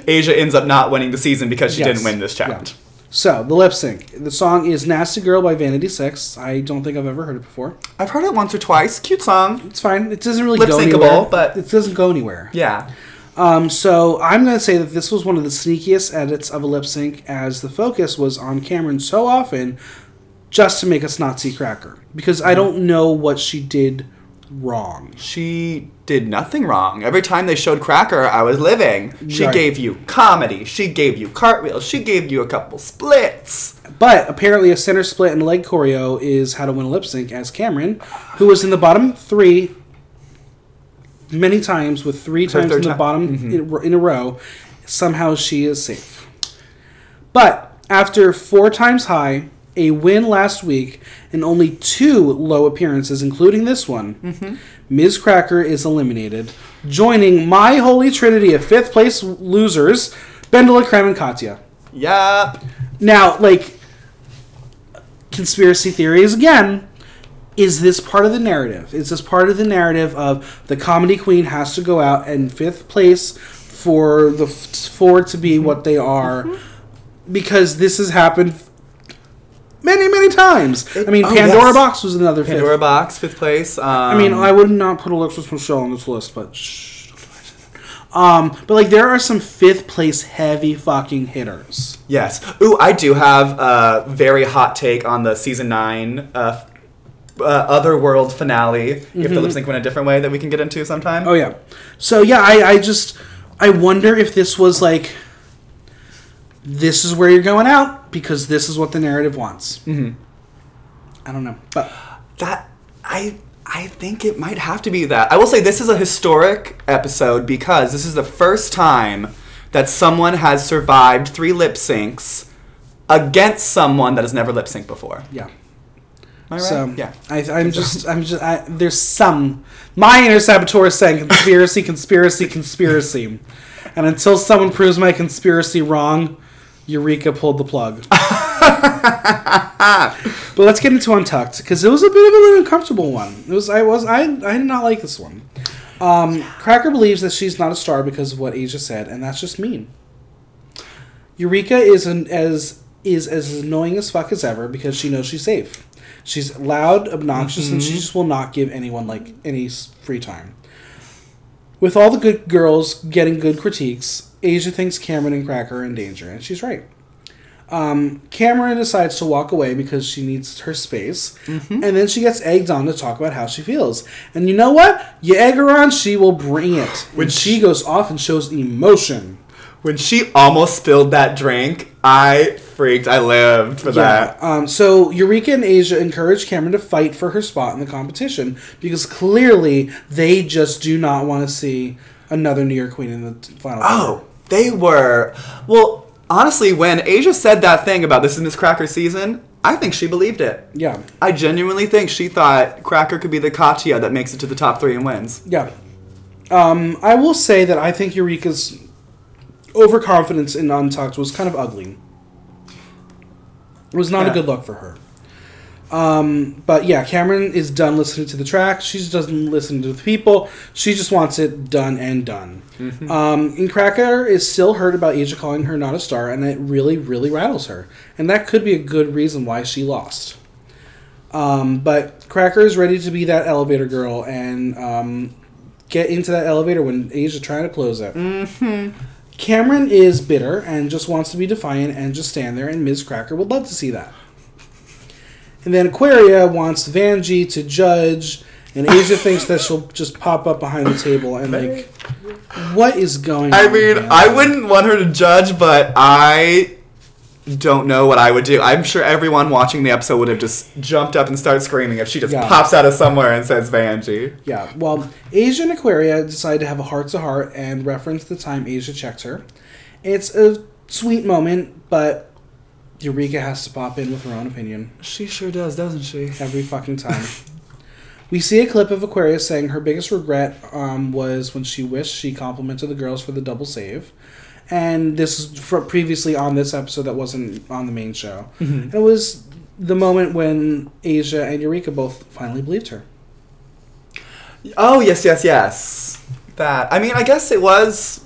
Asia ends up not winning the season because she Yes. didn't win this challenge. Yeah. So the lip sync. The song is "Nasty Girl" by Vanity Six. I don't think I've ever heard it before. I've heard it once or twice. Cute song. It's fine. It doesn't really Lip go syncable, anywhere. but- it doesn't go anywhere. Yeah. Um, so I'm going to say that this was one of the sneakiest edits of a lip sync, as the focus was on Kameron so often, just to make us not see Cracker, because I don't know what she did wrong. She did nothing wrong. Every time they showed Cracker, I was living. She Right. gave you comedy. She gave you cartwheels. She gave you a couple splits. But apparently, a center split and leg choreo is how to win a lip sync, as Kameron, who was in the bottom three many times with three Her times in the time. bottom Mm-hmm. in, in a row, somehow she is safe. But after four times high, a win last week, and only two low appearances, including this one, Mm-hmm. Miz Cracker is eliminated, joining my holy trinity of fifth place losers, BenDeLa, Creme, and Katya. Yup. Now, like conspiracy theories again, is this part of the narrative? Is this part of the narrative of the comedy queen has to go out in fifth place for the four to be what they are? Because this has happened many, many times. I mean, oh, Pandora yes. Box was another fifth. Pandora Boxx, fifth place. Um, I mean, I would not put Alexis Michelle on this list, but shh. don't do that. Um, but like there are some fifth place heavy fucking hitters. Yes. Ooh, I do have a very hot take on the season nine uh, uh, Otherworld finale. If the lip sync went a different way, that we can get into sometime. Oh yeah. So yeah, I, I just I wonder if this was like this is where you're going out because this is what the narrative wants. Mm-hmm. I don't know, but That I I think it might have to be that. I will say this is a historic episode because this is the first time that someone has survived three lip syncs against someone that has never lip synced before. yeah. Am I right? So yeah. I, I'm just I'm just I, there's some my inner saboteur is saying conspiracy, conspiracy, conspiracy, and until someone proves my conspiracy wrong, Eureka pulled the plug. but let's get into Untucked because it was a bit of an uncomfortable one. It was I was I I did not like this one. Um, Cracker believes that she's not a star because of what Asia said, and that's just mean. Eureka is an, as is as annoying as fuck as ever because she knows she's safe. She's loud, obnoxious, and she just will not give anyone like any free time. With all the good girls getting good critiques, Asia thinks Kameron and Cracker are in danger, and she's right. Um, Kameron decides to walk away because she needs her space, and then she gets egged on to talk about how she feels. And you know what? You egg her on, she will bring it. When she goes off and shows emotion. When she almost spilled that drink, I freaked. I lived for that. Um, so Eureka and Asia encourage Kameron to fight for her spot in the competition because clearly they just do not want to see another New York Queen in the final. Oh, they were. Well, honestly, when Asia said that thing about this is Miz Cracker season, I think she believed it. yeah, I genuinely think she thought Cracker could be the Katya that makes it to the top three and wins. yeah. Um, I will say that I think Eureka's overconfidence in Untucked was kind of ugly. It was not Yeah. a good look for her. Um, but yeah, Kameron is done listening to the track. She just doesn't listen to the people. She just wants it done and done. Um, and Cracker is still hurt about Asia calling her not a star, and it really, really rattles her. And that could be a good reason why she lost. Um, but Cracker is ready to be that elevator girl and um, get into that elevator when Asia trying to close it. Kameron is bitter and just wants to be defiant and just stand there, and Miz Cracker would love to see that. And then Aquaria wants Vanjie to judge, and Asia thinks that she'll just pop up behind the table and like, what is going I on? mean, man? I wouldn't want her to judge, but I don't know what I would do. I'm sure everyone watching the episode would have just jumped up and started screaming if she just Yeah. pops out of somewhere and says Vanjie. Yeah, well, Asia and Aquaria decide to have a heart to heart and reference the time Asia checked her. It's a sweet moment, but Eureka has to pop in with her own opinion. She sure does, doesn't she? every fucking time. we see a clip of Aquarius saying her biggest regret um, was when she wished she complimented the girls for the double save. And this is for previously on this episode that wasn't on the main show. And it was the moment when Asia and Eureka both finally believed her. Oh yes, yes, yes. That I mean, I guess it was.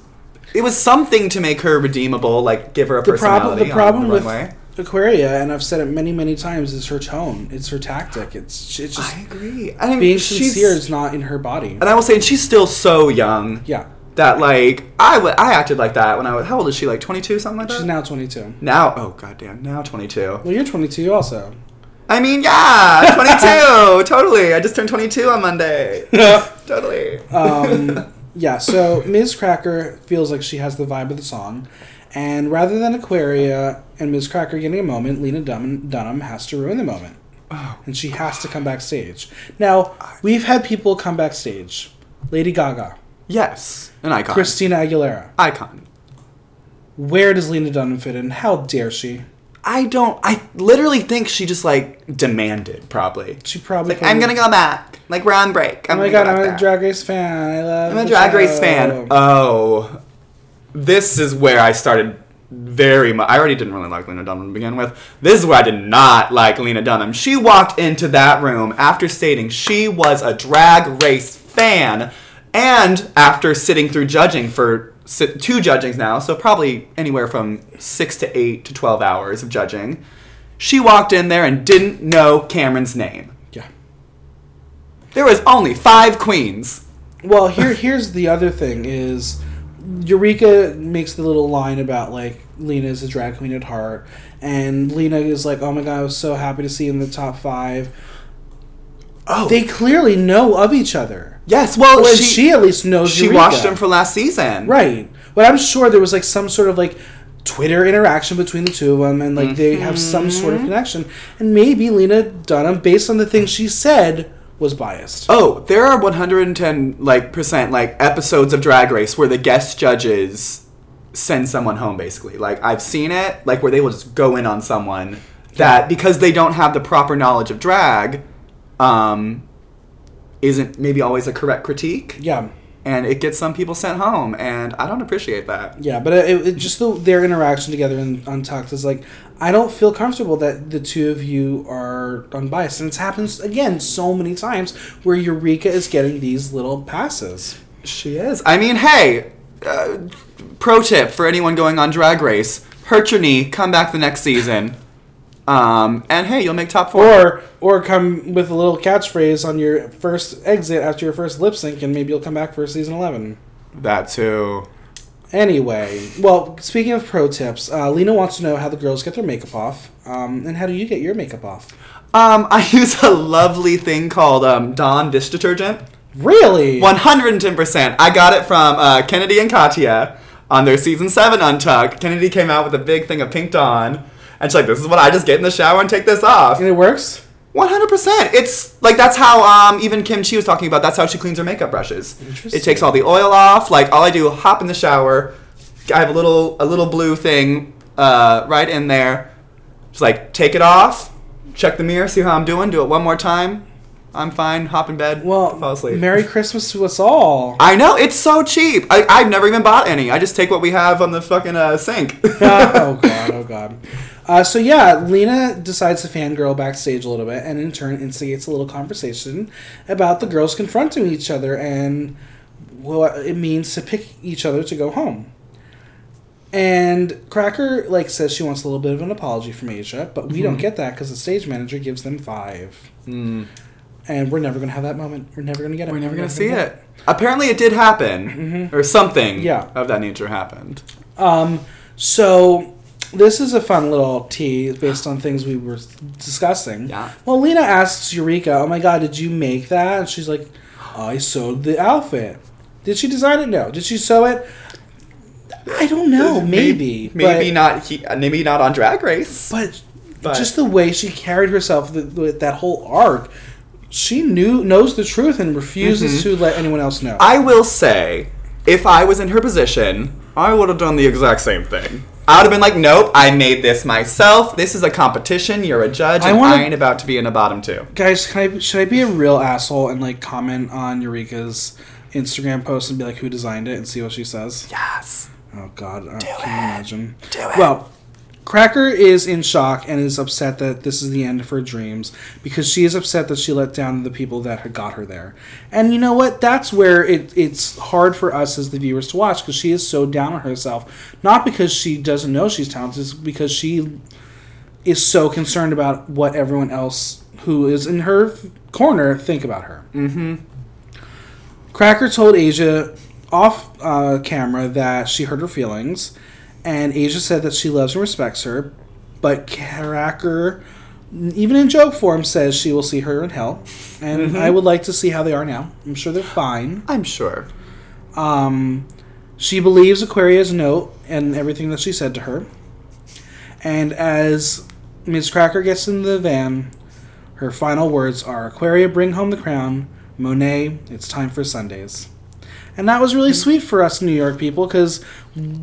It was something to make her redeemable, like give her a The problem, personality. the problem on the with runway. Aquaria, and I've said it many, many times, is her tone. It's her tactic. It's it's just I agree. I mean, being she's- sincere is not in her body. And I will say, she's still so young Yeah, that like I wa- I acted like that when I was. How old is she? Like twenty two, something like that. she's now 22. now. Oh goddamn! Now twenty two. Well, you're 22 also. I mean, yeah, twenty two. totally. I just turned twenty two on Monday. totally. um, yeah, so Miz Cracker feels like she has the vibe of the song, and rather than Aquaria and Miz Cracker getting a moment, Lena Dunham, Dunham has to ruin the moment, Oh. and she has to come backstage. Now we've had people come backstage: Lady Gaga, Yes, an icon. Christina Aguilera. icon. Where does Lena Dunham fit in? How dare she? I don't. I literally think she just like demanded, probably. She probably. Like, I'm gonna go back. Like we're on break. Oh I'm my god, go I'm a. Drag Race fan. I love. I'm a drag race fan. Oh, this is where I started very much. I already didn't really like Lena Dunham to begin with. This is where I did not like Lena Dunham. She walked into that room after stating she was a drag race fan, and after sitting through judging for two judgings now, so probably anywhere from six to eight to twelve hours of judging. She walked in there and didn't know Kameron's name. yeah. There was only five queens. Well, here here's the other thing is Eureka makes the little line about like Lena is a drag queen at heart, and Lena is like, "Oh my god, I was so happy to see you in the top five. Oh, They clearly know of each other. yes. Well, she, she, at least knows. she Eureka. watched them for last season. right, but I'm sure there was like some sort of like Twitter interaction between the two of them, and like they have some sort Mm-hmm. of connection. And maybe Lena Dunham, based on the things she said, was biased. Oh, there are 110 like percent like episodes of Drag Race where the guest judges send someone home basically. Like I've seen it like where they will just go in on someone that because they don't have the proper knowledge of drag um isn't maybe always a correct critique Yeah. And it gets some people sent home and I don't appreciate that. Yeah, but it, it just the, their interaction together in Untucked is like I don't feel comfortable that the two of you are unbiased, and it's happens again so many times where Eureka is getting these little passes. She is. I mean, hey, uh, pro tip for anyone going on Drag Race: hurt your knee, come back the next season, um, and hey, you'll make top four. Or or come with a little catchphrase on your first exit after your first lip sync, and maybe you'll come back for season eleven. that too. Anyway, well, speaking of pro tips, uh, Lena wants to know how the girls get their makeup off, um, and how do you get your makeup off? Um, I use a lovely thing called um, Dawn dish detergent. Really? One hundred and ten percent. I got it from uh, Kennedy and Katya on their season seven Untucked. Kennedy came out with a big thing of pink Dawn, and she's like, "This is what I just get in the shower and take this off." and it works. One hundred percent. It's like that's how um even Kim Chi was talking about. That's how she cleans her makeup brushes. Interesting. It takes all the oil off. Like all I do, hop in the shower. I have a little a little blue thing uh, right in there. Just like take it off, check the mirror, see how I'm doing. Do it one more time. I'm fine. Hop in bed. Well, fall asleep. Merry Christmas to us all. I know it's so cheap. I, I've never even bought any. I just take what we have on the fucking uh, sink. oh god, oh god. Uh, so yeah, Lena decides to fangirl backstage a little bit, and in turn instigates a little conversation about the girls confronting each other and what it means to pick each other to go home. And Cracker like says she wants a little bit of an apology from Asia, but we Mm-hmm. don't get that because the stage manager gives them five, and we're never gonna have that moment. We're never gonna get it. We're never gonna see it. Apparently, it did happen, or something. Yeah. of that nature happened. Um, so this is a fun little tease based on things we were discussing. Yeah. Well, Lena asks Eureka, "Oh my God, did you make that?" And she's like, "I sewed the outfit." Did she design it? No. Did she sew it? I don't know. Maybe. maybe but, not. He, maybe not on Drag Race. But, But- just the way she carried herself with, that whole arc, she knew knows the truth and refuses to let anyone else know. Mm-hmm. I will say, if I was in her position, I would have done the exact same thing. I would have been like, "Nope, I made this myself. This is a competition. You're a judge, I and I, wanna- ain't about to be in a bottom two. Guys, can I should I be a real asshole and like comment on Eureka's Instagram post and be like who designed it and see what she says? Yes. Oh God, uh, can you imagine? Do it. Well, Cracker is in shock and is upset that this is the end of her dreams because she is upset that she let down the people that had got her there. And you know what? That's where it, it's hard for us as the viewers to watch because she is so down on herself. Not because she doesn't know she's talented, it's because she is so concerned about what everyone else who is in her corner think about her. Mm-hmm. Cracker told Asia off uh, camera that she hurt her feelings, and Asia said that she loves and respects her, but Cracker, even in joke form, says she will see her in hell, and I would like to see how they are now. I'm sure they're fine. I'm sure. Um, she believes Aquaria's note and everything that she said to her. And as Miz Cracker gets in the van, her final words are Aquaria, bring home the crown. Monét, it's time for Sundays. And that was really sweet for us New York people because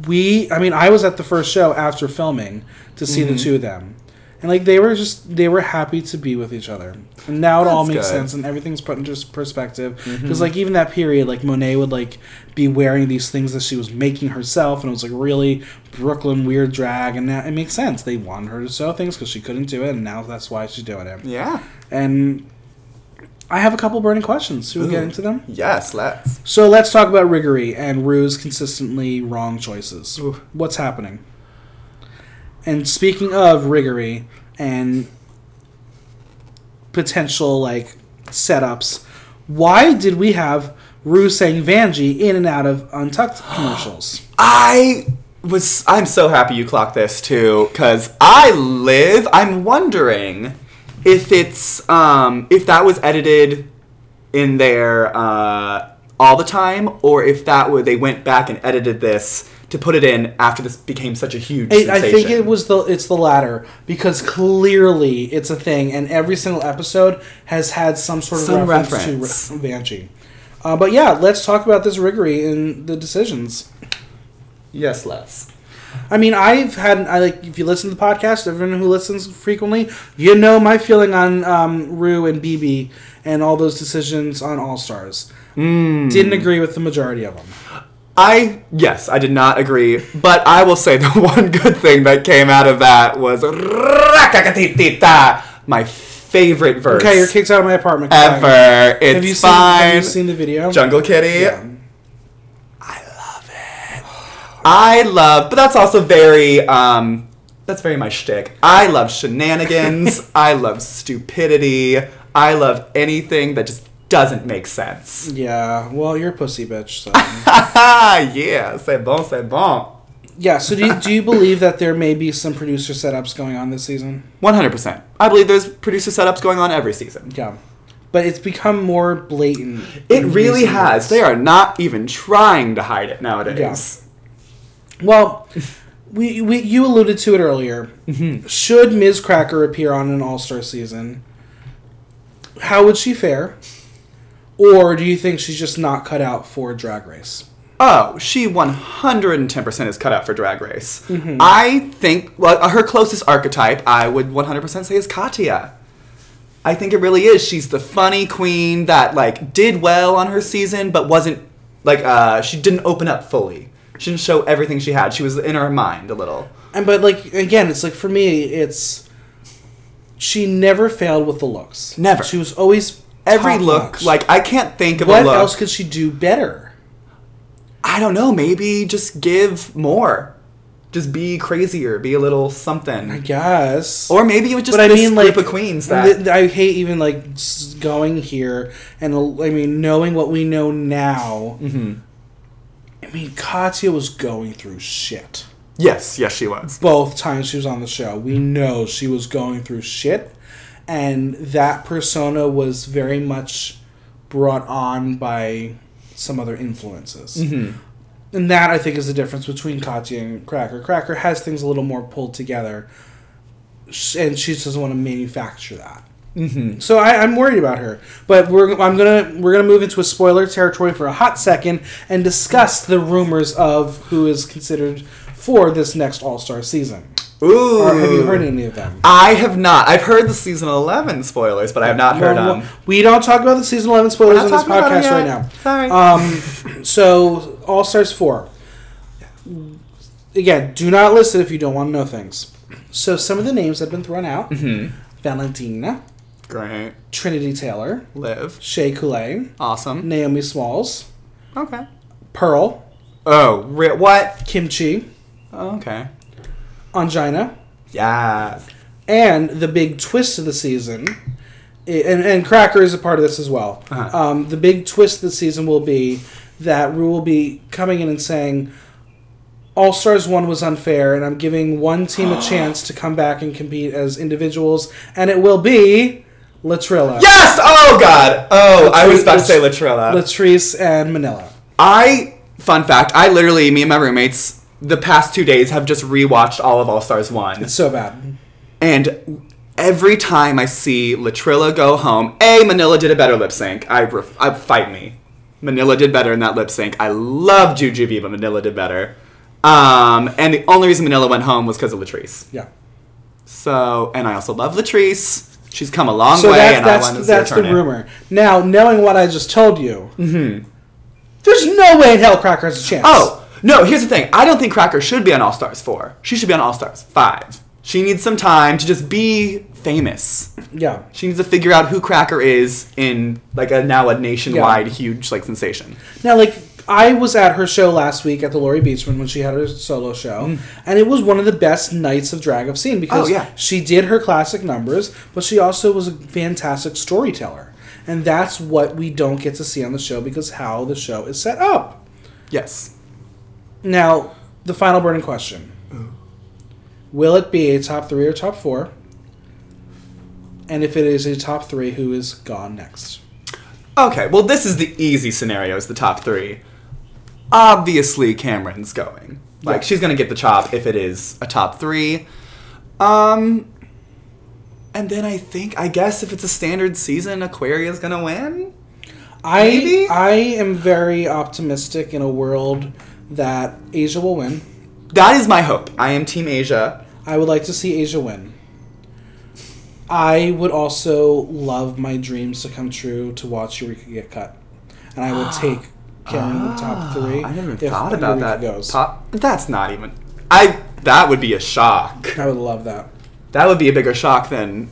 we, I mean, I was at the first show after filming to see the mm-hmm. two of them. And like they were just, they were happy to be with each other. And now it all makes good. sense and everything's put into perspective. Mm-hmm. Because like even that period, like Monét would like be wearing these things that she was making herself, and it was like really Brooklyn weird drag, and that it makes sense. They wanted her to sew things because she couldn't do it, and now that's why she's doing it. Yeah. And I have a couple burning questions. Should we get into them? Yes, let's. So let's talk about Riggory and Ru's consistently wrong choices. Ooh. What's happening? And speaking of Riggory and potential like setups, why did we have Ru saying Vanjie in and out of Untucked commercials? I was. I'm so happy you clocked this too, because I live. I'm wondering if it's um if that was edited in there uh, all the time, or if that would they went back and edited this to put it in after this became such a huge. I, I think it was the it's the latter because clearly it's a thing, and every single episode has had some sort of Some reference, reference. to Ra- Vanjie. Uh, but yeah, let's talk about this Riggory and the decisions. Yes, let's. I mean, I've had I like if you listen to the podcast, everyone who listens frequently, you know my feeling on um, Ru and BB and all those decisions on All Stars. Hmm. Didn't agree with the majority of them. I yes, I did not agree, but I will say the one good thing that came out of that was my favorite verse Okay, you're kicked out of my apartment. Ever. It's Have you seen? fine. Have you seen the video? Jungle Kitty. Yeah. I love, but that's also very um, that's very my shtick. I love shenanigans. I love stupidity. I love anything that just doesn't make sense. Yeah. Well, you're a pussy bitch. So. yeah, c'est bon, c'est bon. yeah. So do you, do you believe that there may be some producer setups going on this season? One hundred percent. I believe there's producer setups going on every season. Yeah. But it's become more blatant. It really has. years. They are not even trying to hide it nowadays. Yeah. Well, we, we you alluded to it earlier. Mm-hmm. Should Miz Cracker appear on an All Star season, how would she fare? Or do you think she's just not cut out for drag race? Oh, she 110% is cut out for Drag Race. Mm-hmm. I think, well, her closest archetype, I would 100% say is Katya. I think it really is. She's the funny queen that, like, did well on her season, but wasn't, like, uh, she didn't open up fully. She didn't show everything she had. She was in her mind a little. And but like again, it's like for me, it's she never failed with the looks. Never. She was always Every look, notch. like, I can't think of what a look. else could she do better? I don't know, maybe just give more. Just be crazier, be a little something. I guess. Or maybe it was just but I mean, group like of queens that. th- I hate even like going here and I mean knowing what we know now. Mm-hmm. I mean, Katya was going through shit. yes, yes, she was. Both times she was on the show, we know she was going through shit, and that persona was very much brought on by some other influences. Mm-hmm. And that I think is the difference between Katya and Cracker. Cracker has things a little more pulled together, and she just doesn't want to manufacture that. Mm-hmm. So I, I'm worried about her. But we're I'm gonna we're gonna move into a spoiler territory for a hot second and discuss the rumors of who is considered for this next All Star season. Ooh. Or have you heard any of them? I have not. I've heard the season 11 spoilers, but I have not heard them. we don't talk about the season eleven spoilers We're on this podcast right now. Sorry. Um, so All Stars four. Again, do not listen if you don't want to know things. So some of the names that have been thrown out: Mm-hmm. Valentina, Great. Trinity Taylor, Live. Shea Coulee, Awesome. Naomi Smalls, Okay. Pearl, Oh, re- what? Kimchi, Oh, okay. Angina, Yes. and the big twist of the season. i- And, and Cracker is a part of this as well. Uh-huh. Um, the big twist of the season will be that Ru will be coming in and saying, All Stars 1 was unfair, and I'm giving one team a chance to come back and compete as individuals, and it will be Latrilla. Yes! Oh, God. Oh, I was about to say Latrilla. Latrice and Manila. I, fun fact, I literally, me and my roommates, the past two days have just rewatched all of All Stars 1. It's so bad. And every time I see Latrilla go home, A, Manila did a better lip sync. I, ref- I fight me. Manila did better in that lip sync. I love Jujubee, but Manila did better. Um, and the only reason Manila went home was because of Latrice. Yeah. So, and I also love Latrice. She's come a long So way, that, and I want that's to see that's her the turn rumor. Now, knowing what I just told you, Mm-hmm. there's no way in hell Cracker has a chance. Oh no! Here's the thing. I don't think Cracker should be on All Stars four. She should be on All Stars five. She needs some time to just be famous. yeah. She needs to figure out who Cracker is in like a now a nationwide huge like sensation. Now, like I was at her show last week at the Laurie Beechman when she had her solo show, and it was one of the best nights of drag I've seen because Mm. Oh, yeah. she did her classic numbers, but she also was a fantastic storyteller, and that's what we don't get to see on the show because how the show is set up. Yes. Now, the final burning question: Will it be a top three or top four? And if it is a top three, who is gone next? Okay. Well, this is the easy scenario. Is the top three? Obviously, Kameron's going. Like Yeah. she's gonna get the chop if it is a top three. Um. And then I think, I guess, if it's a standard season, Aquaria's gonna win. I Maybe? I am very optimistic in a world that Asia will win. That is my hope. I am Team Asia. I would like to see Asia win. I would also love my dreams to come true to watch Eureka get cut, and I would take Karen in the top three. Ah, I never even thought about Eureka that. Goes. Top, that's not even. I. That would be a shock. I would love that. That would be a bigger shock than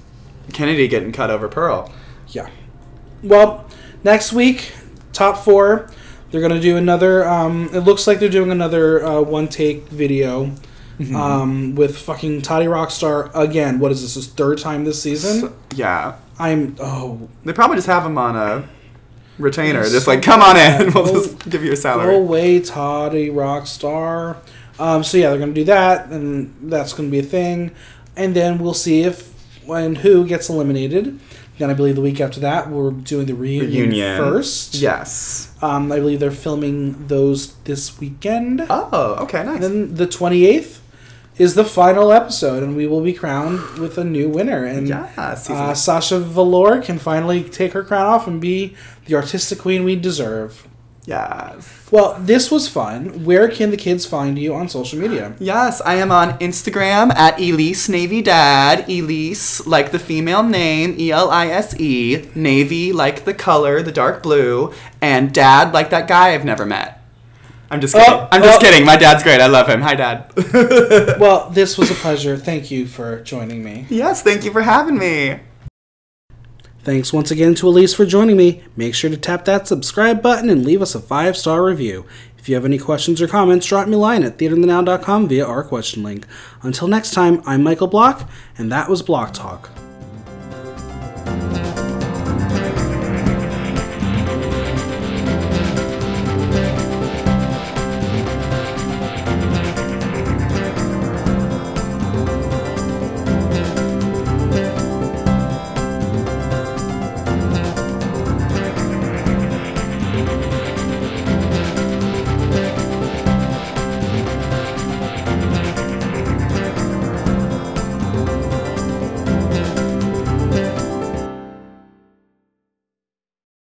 Kennedy getting cut over Pearl. Yeah. Well, next week, top four. They're gonna do another. Um, it looks like they're doing another uh, one take video. Mm-hmm. Um, with fucking Toddy Rockstar again. What is this? His third time this season? So- yeah. I'm oh They probably just have him on a retainer. Just like, come on in. We'll Go- just give you a salary. go away, Toddy Rockstar. Um, so yeah, they're gonna do that, and that's gonna be a thing. And then we'll see if when who gets eliminated. Then I believe the week after that we're doing the reunion, Reunion. first. Yes. Um, I believe they're filming those this weekend. Oh, okay, nice. And then the 28th is the final episode, and we will be crowned with a new winner. And yeah, uh, Sasha Velour can finally take her crown off and be the artistic queen we deserve. yes. Well, this was fun. Where can the kids find you on social media? Yes, I am on Instagram at Elise Navy Dad. Elise, like the female name, E L I S E. Navy, like the color, the dark blue. And Dad, like that guy I've never met. I'm just kidding. Oh, I'm just oh. kidding. My dad's great. I love him. Hi, Dad. Well, this was a pleasure. Thank you for joining me. yes, thank you for having me. Thanks once again to Elise for joining me. Make sure to tap that subscribe button and leave us a five star review. If you have any questions or comments, drop me a line at theaterthenow.com via our question link. Until next time, I'm Michael Block, and that was Block Talk.